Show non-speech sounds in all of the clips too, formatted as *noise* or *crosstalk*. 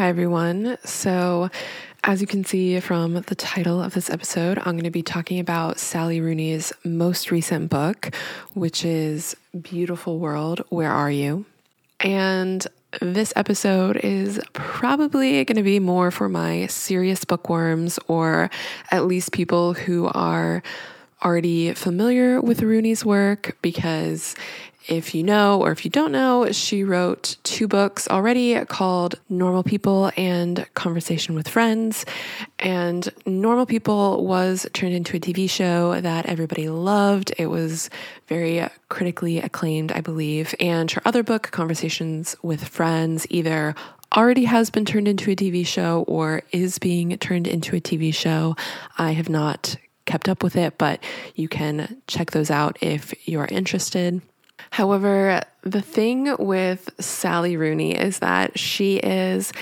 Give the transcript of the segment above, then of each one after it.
Hi, everyone. So, as you can see from the title of this episode, I'm going to be talking about Sally Rooney's most recent book, which is Beautiful World, Where Are You? And this episode is probably going to be more for my serious bookworms, or at least people who are already familiar with Rooney's work because if you know or if you don't know, she wrote two books already called Normal People and Conversation with Friends. And Normal People was turned into a TV show that everybody loved. It was very critically acclaimed, I believe. And her other book, Conversations with Friends, either already has been turned into a TV show or is being turned into a TV show. I have not kept up with it, but you can check those out if you're interested. However, the thing with Sally Rooney is that she is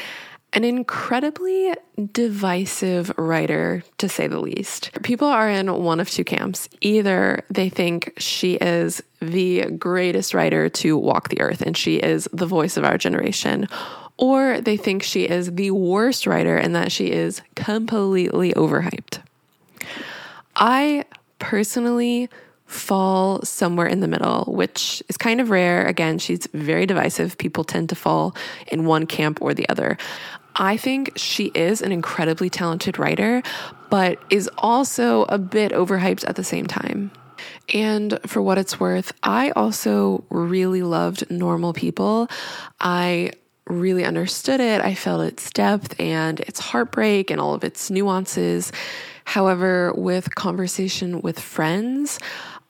an incredibly divisive writer, to say the least. People are in one of two camps. Either they think she is the greatest writer to walk the earth and she is the voice of our generation, or they think she is the worst writer and that she is completely overhyped. I personally fall somewhere in the middle, which is kind of rare. Again, she's very divisive. People tend to fall in one camp or the other. I think she is an incredibly talented writer, but is also a bit overhyped at the same time. And for what it's worth, I also really loved Normal People. I really understood it. I felt its depth and its heartbreak and all of its nuances. However, with Conversation with Friends,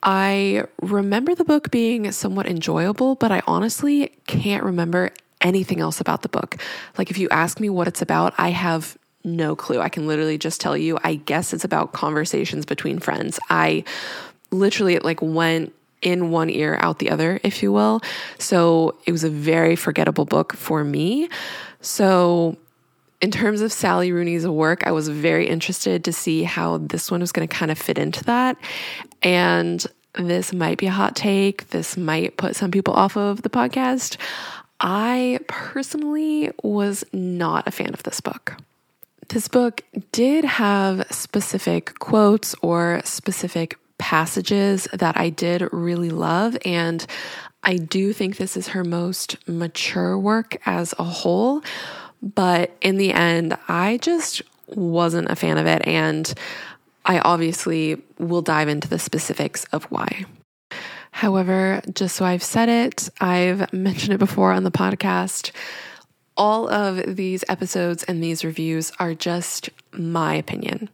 I remember the book being somewhat enjoyable, but I honestly can't remember anything else about the book. Like, if you ask me what it's about, I have no clue. I can literally just tell you, I guess it's about conversations between friends. I literally it like went in one ear out the other, if you will. So it was a very forgettable book for me. So in terms of Sally Rooney's work, I was very interested to see how this one was going to kind of fit into that. And this might be a hot take. This might put some people off of the podcast. I personally was not a fan of this book. This book did have specific quotes or specific passages that I did really love. And I do think this is her most mature work as a whole. But in the end, I just wasn't a fan of it. And I obviously will dive into the specifics of why. However, just so I've said it, I've *laughs* mentioned it before on the podcast all of these episodes and these reviews are just my opinion.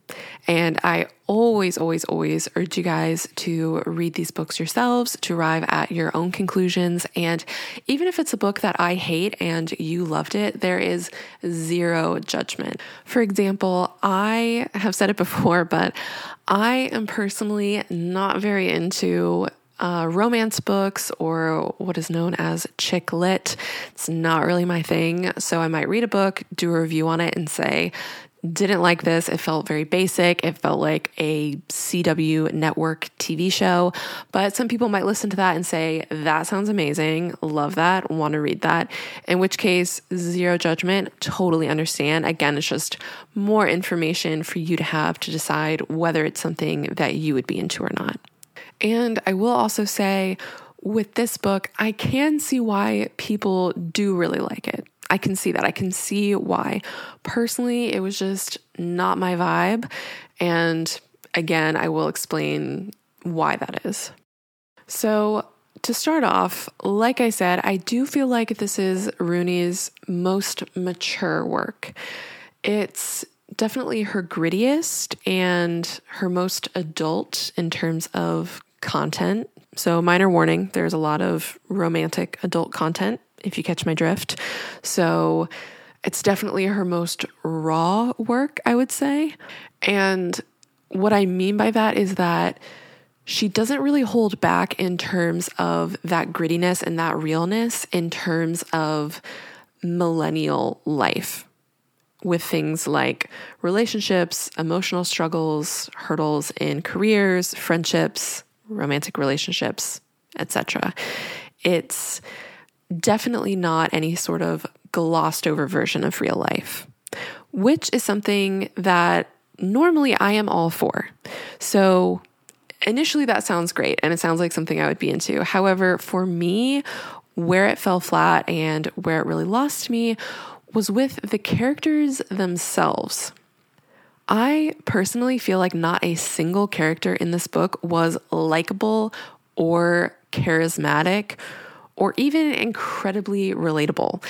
And I always, always, always urge you guys to read these books yourselves, to arrive at your own conclusions. And even if it's a book that I hate and you loved it, there is zero judgment. For example, I have said it before, *laughs* but I am personally not very into uh, romance books or what is known as chick lit. It's not really my thing. So I might read a book, do a review on it, and say, didn't like this. It felt very basic. It felt like a CW network TV show. But some people might listen to that and say, that sounds amazing. Love that. Want to read that. In which case, zero judgment. Totally understand. Again, it's just more information for you to have to decide whether it's something that you would be into or not. And I will also say, with this book, I can see why people do really like it. I can see that. I can see why. Personally, it was just not my vibe. And again, I will explain why that is. So, to start off, like I said, I do feel like this is Rooney's most mature work. It's definitely her grittiest and her most adult in terms of content. So, minor warning there's a lot of romantic adult content, if you catch my drift. So, It's definitely her most raw work, I would say. And what I mean by that is that she doesn't really hold back in terms of that grittiness and that realness in terms of millennial life with things like relationships, emotional struggles, hurdles in careers, friendships, romantic relationships, etc. It's definitely not any sort of glossed over version of real life, which is something that normally I am all for. So, initially, that sounds great and it sounds like something I would be into. However, for me, where it fell flat and where it really lost me was with the characters themselves. I personally feel like not a single character in this book was likable or charismatic or even incredibly relatable.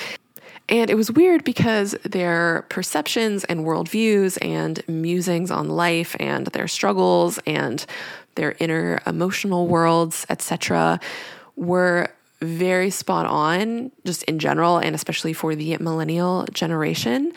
And it was weird because their perceptions and worldviews and musings on life and their struggles and their inner emotional worlds, etc., were very spot on, just in general, and especially for the millennial generation.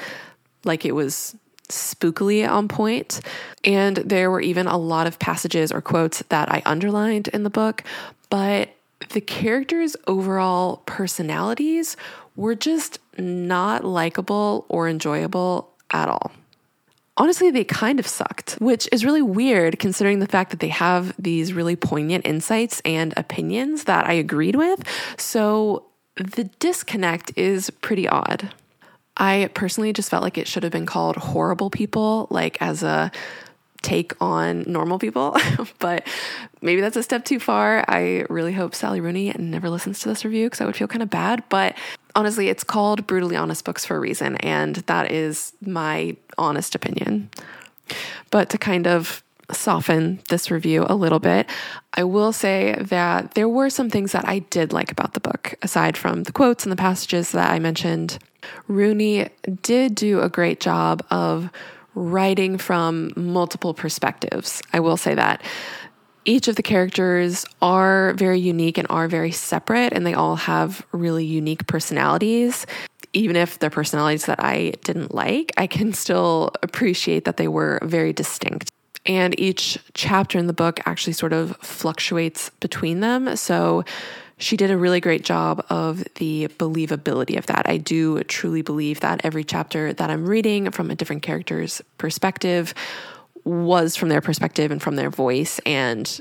Like it was spookily on point. And there were even a lot of passages or quotes that I underlined in the book, but the characters' overall personalities were just not likable or enjoyable at all. Honestly, they kind of sucked, which is really weird considering the fact that they have these really poignant insights and opinions that I agreed with. So the disconnect is pretty odd. I personally just felt like it should have been called Horrible People, like as a take on normal people, *laughs* but maybe that's a step too far. I really hope Sally Rooney never listens to this review because I would feel kind of bad. But honestly, it's called Brutally Honest Books for a reason, and that is my honest opinion. But to kind of soften this review a little bit, I will say that there were some things that I did like about the book, aside from the quotes and the passages that I mentioned. Rooney did do a great job of writing from multiple perspectives. I will say that. Each of the characters are very unique and are very separate, and they all have really unique personalities. Even if they're personalities that I didn't like, I can still appreciate that they were very distinct. And each chapter in the book actually sort of fluctuates between them. So she did a really great job of the believability of that. I do truly believe that every chapter that I'm reading from a different character's perspective was from their perspective and from their voice. And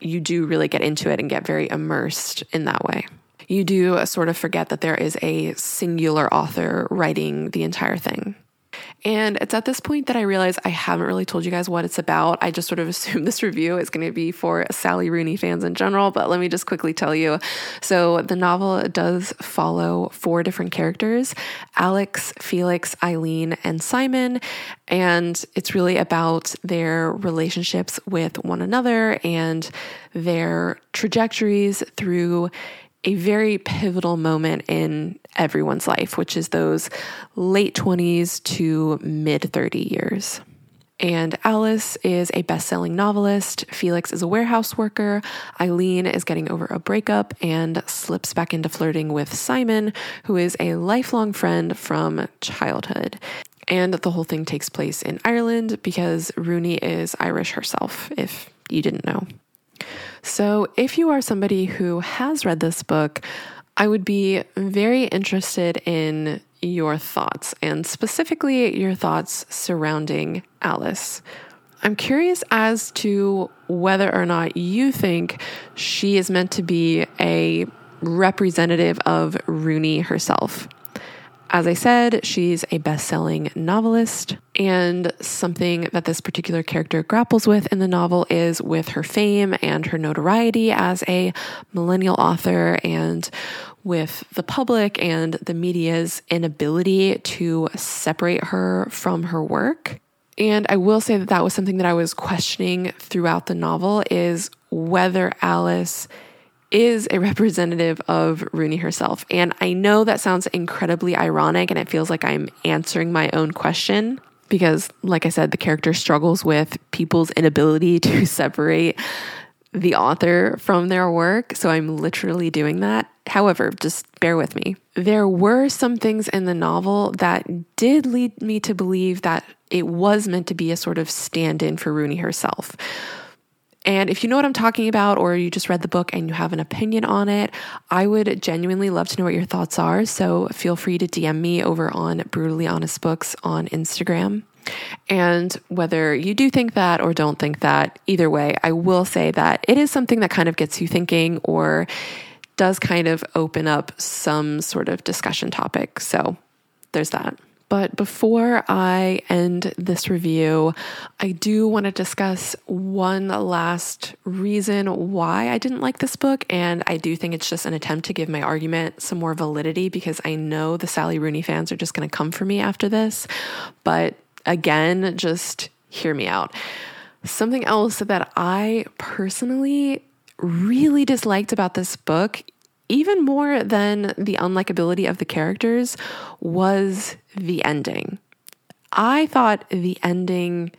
you do really get into it and get very immersed in that way. You do uh, sort of forget that there is a singular author writing the entire thing. And it's at this point that I realize I haven't really told you guys what it's about. I just sort of *laughs* assumed this review is going to be for Sally Rooney fans in general, but let me just quickly tell you. So, the novel does follow four different characters Alice, Felix, Eileen, and Simon. And it's really about their relationships with one another and their trajectories through a very pivotal moment in everyone's life, which is those late 20s to mid 30 years. And Alice is a best selling novelist. Felix is a warehouse worker. Eileen is getting over a breakup and slips back into flirting with Simon, who is a lifelong friend from childhood. And the whole thing takes place in Ireland because Rooney is Irish herself, if you didn't know. So, if you are somebody who has read this book, I would be very interested in your thoughts and specifically your thoughts surrounding Alice. I'm curious as to whether or not you think she is meant to be a representative of Rooney herself. As I said, she's a best selling novelist, and something that this particular character grapples with in the novel is with her fame and her notoriety as a millennial author, and with the public and the media's inability to separate her from her work. And I will say that that was something that I was questioning throughout the novel is whether Alice is a representative of Rooney herself. And I know that sounds incredibly ironic and it feels like I'm answering my own question because, like I said, the character struggles with people's inability *laughs* to separate the author from their work. So I'm literally doing that. However, just bear with me. There were some things in the novel that did lead me to believe that it was meant to be a sort of stand in for Rooney herself. And if you know what I'm talking about, or you just read the book and you have an opinion on it, I would genuinely love to know what your thoughts are. So feel free to DM me over on Brutally Honest Books on Instagram. And whether you do think that or don't think that, either way, I will say that it is something that kind of gets you thinking or does kind of open up some sort of discussion topic. So there's that. But before I end this review, I do want to discuss one last reason why I didn't like this book. And I do think it's just an attempt to give my argument some more validity because I know the Sally Rooney fans are just going to come for me after this. But again, just hear me out. Something else that I personally really disliked about this book, even more than the unlikability of the characters, was the ending. I thought the ending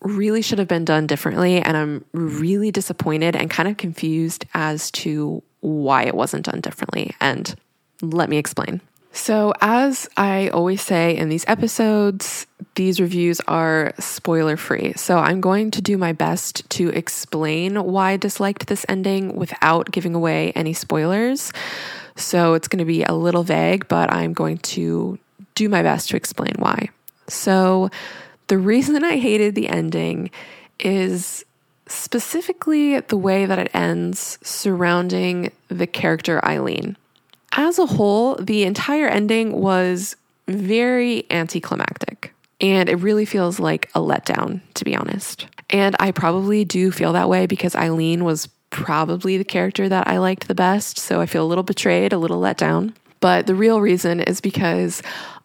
really should have been done differently, and I'm really disappointed and kind of confused as to why it wasn't done differently. And let me explain. So, as I always say in these episodes, these reviews are spoiler free. So, I'm going to do my best to explain why I disliked this ending without giving away any spoilers. So, it's going to be a little vague, but I'm going to do my best to explain why. So, the reason I hated the ending is specifically the way that it ends surrounding the character Eileen as a whole, the entire ending was very anticlimactic. And it really feels like a letdown, to be honest. And I probably do feel that way because Eileen was probably the character that I liked the best. So I feel a little betrayed, a little let down. But the real reason is because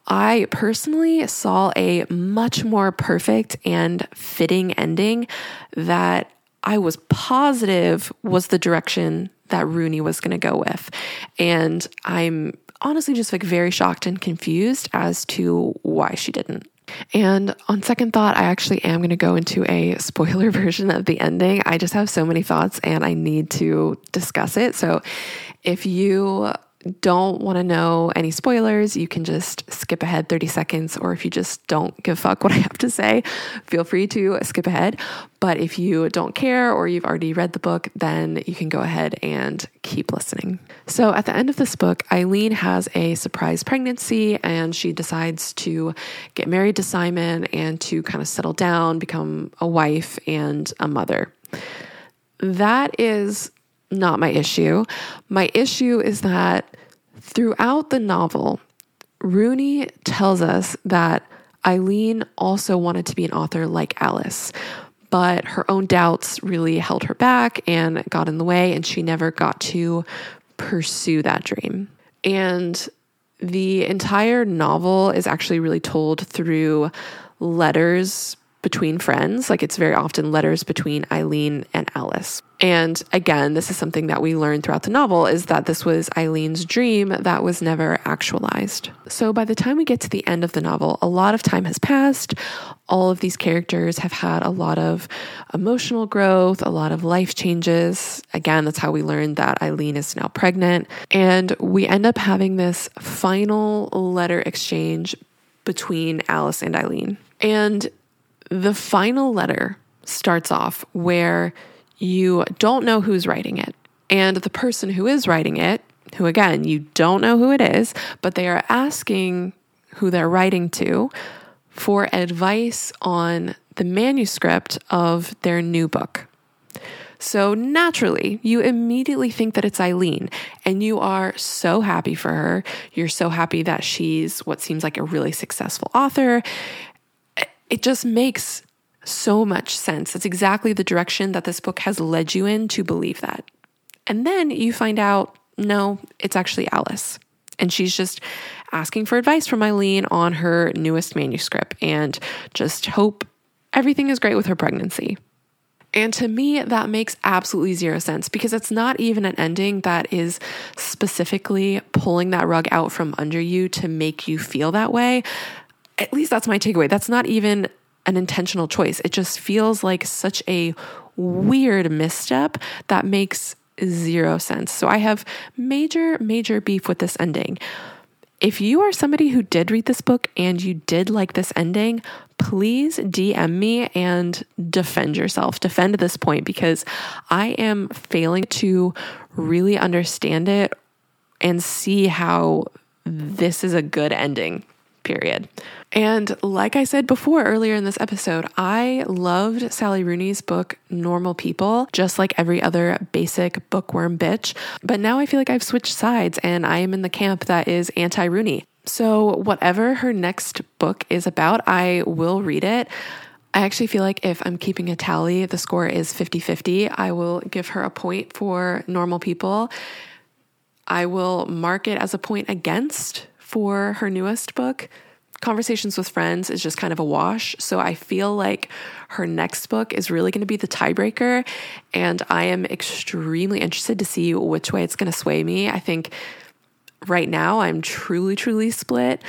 I personally saw a much more perfect and fitting ending that I was positive was the direction that Rooney was going to go with. And I'm honestly just like very shocked and confused as to why she didn't. And on second thought, I actually am going to go into a spoiler *laughs* version of the ending. I just have so many thoughts and I need to discuss it. So if you don't want to know any spoilers, you can just skip ahead 30 seconds. Or if you just don't give fuck what I have to say, feel free to skip ahead. But if you don't care or you've already read the book, then you can go ahead and keep listening. So at the end of this book, Eileen has a surprise pregnancy and she decides to get married to Simon and to kind of settle down, become a wife and a mother. That is not my issue. My issue is that throughout the novel, Rooney tells us that Eileen also wanted to be an author like Alice, but her own doubts really held her back and got in the way, and she never got to pursue that dream. And the entire novel is actually really told through letters between friends. Like it's very often letters between Eileen and Alice. And again, this is something that we learned throughout the novel is that this was Eileen's dream that was never actualized. So by the time we get to the end of the novel, a lot of time has passed. All of these characters have had a lot of emotional growth, a lot of life changes. Again, that's how we learn that Eileen is now pregnant. And we end up having this final letter exchange between Alice and Eileen. And the final letter starts off where you don't know who's writing it. And the person who is writing it, who again, you don't know who it is, but they are asking who they're writing to for advice on the manuscript of their new book. So naturally, you immediately think that it's Eileen, and you are so happy for her. You're so happy that she's what seems like a really successful author. It just makes so much sense. It's exactly the direction that this book has led you in to believe that. And then you find out no, it's actually Alice. And she's just asking for advice from Eileen on her newest manuscript and just hope everything is great with her pregnancy. And to me, that makes absolutely zero sense because it's not even an ending that is specifically pulling that rug out from under you to make you feel that way. At least that's my takeaway. That's not even an intentional choice. It just feels like such a weird misstep that makes zero sense. So I have major, major beef with this ending. If you are somebody who did read this book and you did like this ending, please DM me and defend yourself. Defend this point because I am failing to really understand it and see how this is a good ending period. And like I said before earlier in this episode, I loved Sally Rooney's book, Normal People, just like every other basic bookworm bitch. But now I feel like I've switched sides and I am in the camp that is anti Rooney. So, whatever her next book is about, I will read it. I actually feel like if I'm keeping a tally, the score is 50 50. I will give her a point for normal people. I will mark it as a point against for her newest book. Conversations with Friends is just kind of a wash. So I feel like her next book is really going to be the tiebreaker. And I am extremely interested to see which way it's going to sway me. I think right now I'm truly, truly split.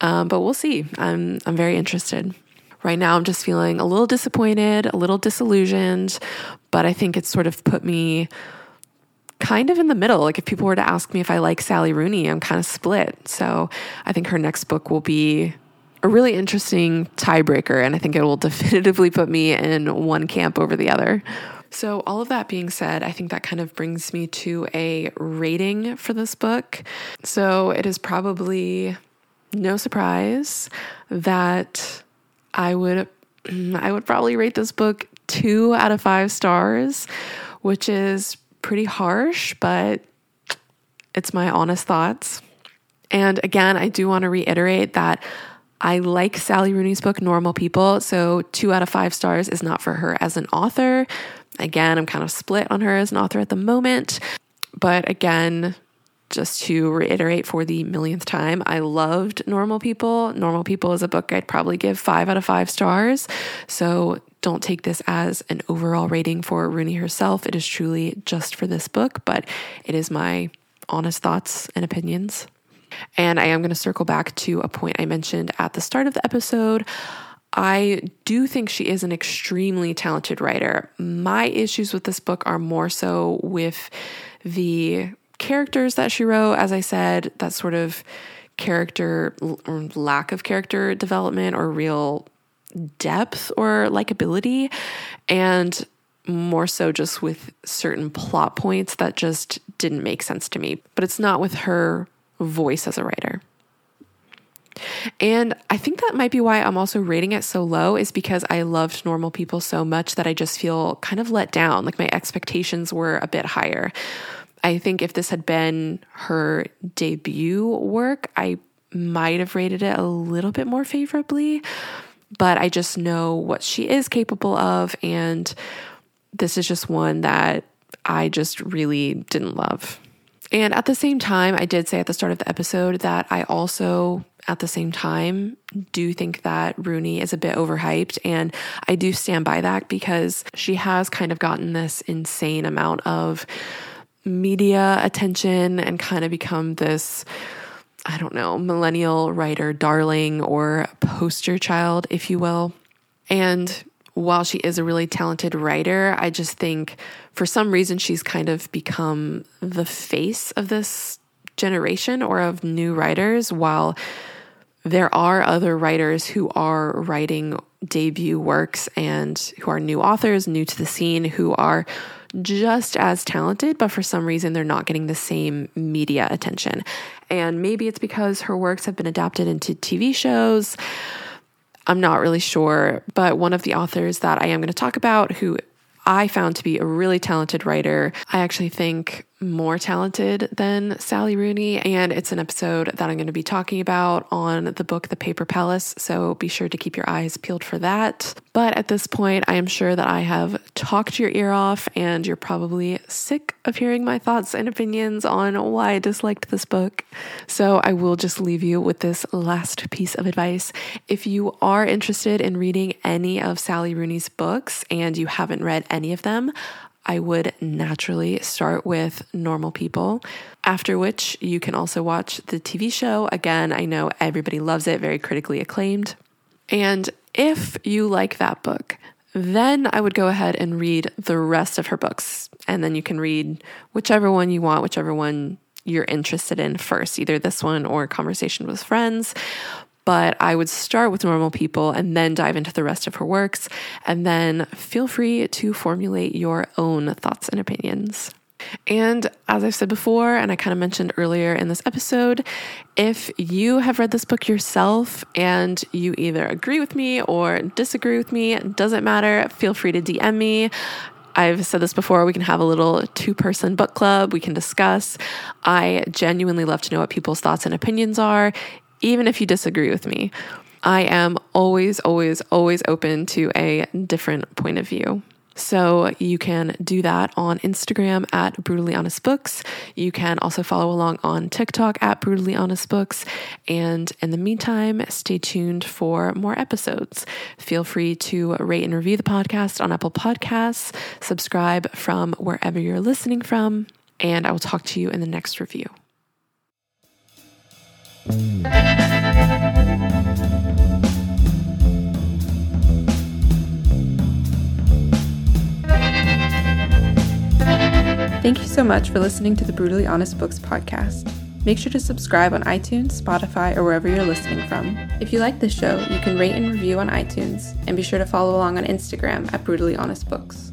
Um, but we'll see. I'm, I'm very interested. Right now, I'm just feeling a little disappointed, a little disillusioned, but I think it's sort of put me kind of in the middle. Like if people were to ask me if I like Sally Rooney, I'm kind of split. So I think her next book will be a really interesting tiebreaker, and I think it will *laughs* definitively put me in one camp over the other. So, all of that being said, I think that kind of brings me to a rating for this book. So, it is probably no surprise that I would *clears throat* I would probably rate this book 2 out of 5 stars, which is pretty harsh, but it's my honest thoughts. And again, I do want to reiterate that I like Sally Rooney's book, Normal People. So, two out of five stars is not for her as an author. Again, I'm kind of split on her as an author at the moment. But again, just to reiterate for the millionth time, I loved Normal People. Normal People is a book I'd probably give five out of five stars. So don't take this as an overall rating for Rooney herself. It is truly just for this book, but it is my honest thoughts and opinions. And I am going to circle back to a point I mentioned at the start of the episode. I do think she is an extremely talented writer. My issues with this book are more so with the characters that she wrote. As I said, that sort of character or lack of character development or real depth or likability, and more so just with certain plot points that just didn't make sense to me. But it's not with her voice as a writer. And I think that might be why I'm also rating it so low, is because I loved normal people so much that I just feel kind of let down. Like my expectations were a bit higher. I think if this had been her debut work, I might have rated it a little bit more favorably but I just know what she is capable of. And this is just one that I just really didn't love. And at the same time, I did say at the start of the episode that I also, at the same time, do think that Rooney is a bit overhyped. And I do stand by that because she has kind of gotten this insane amount of media attention and kind of become this I don't know, millennial writer darling or poster child, if you will. And while she is a really talented writer, I just think for some reason she's kind of become the face of this generation or of new writers, while there are other writers who are writing debut works and who are new authors, new to the scene, who are just as talented, but for some reason they're not getting the same media attention. And maybe it's because her works have been adapted into TV shows. I'm not really sure, but one of the authors that I am going to talk about who I found to be a really talented writer. I actually think more talented than Sally Rooney. And it's an episode that I'm going to be talking about on the book, The Paper Palace. So be sure to keep your eyes peeled for that. But at this point, I am sure that I have talked your ear off, and you're probably sick of hearing my thoughts and opinions on why I disliked this book. So I will just leave you with this last piece of advice. If you are interested in reading any of Sally Rooney's books and you haven't read any of them, I would naturally start with normal people, after which you can also watch the TV show. Again, I know everybody loves it, very critically acclaimed. And if you like that book, Then I would go ahead and read the rest of her books. And then you can read whichever one you want, whichever one you're interested in first, either this one or Conversation with Friends. But I would start with Normal People and then dive into the rest of her works. And then feel free to formulate your own thoughts and opinions. And as I've said before, and I kind of mentioned earlier in this episode, if you have read this book yourself and you either agree with me or disagree with me, doesn't matter, feel free to DM me. I've said this before, we can have a little two person book club. We can discuss. I genuinely love to know what people's thoughts and opinions are, even if you disagree with me. I am always, always, always open to a different point of view. So you can do that on Instagram at Brutally Honest Books. You can also follow along on TikTok at Brutally Honest Books. And in the meantime, stay tuned for more episodes. Feel free to rate and review the podcast on Apple Podcasts, subscribe from wherever you're listening from, and I will talk to you in the next review. Thank you so much for listening to the Brutally Honest Books podcast. Make sure to subscribe on iTunes, Spotify, or wherever you're listening from. If you like this show, you can rate and review on iTunes, and be sure to follow along on Instagram at Brutally Honest Books.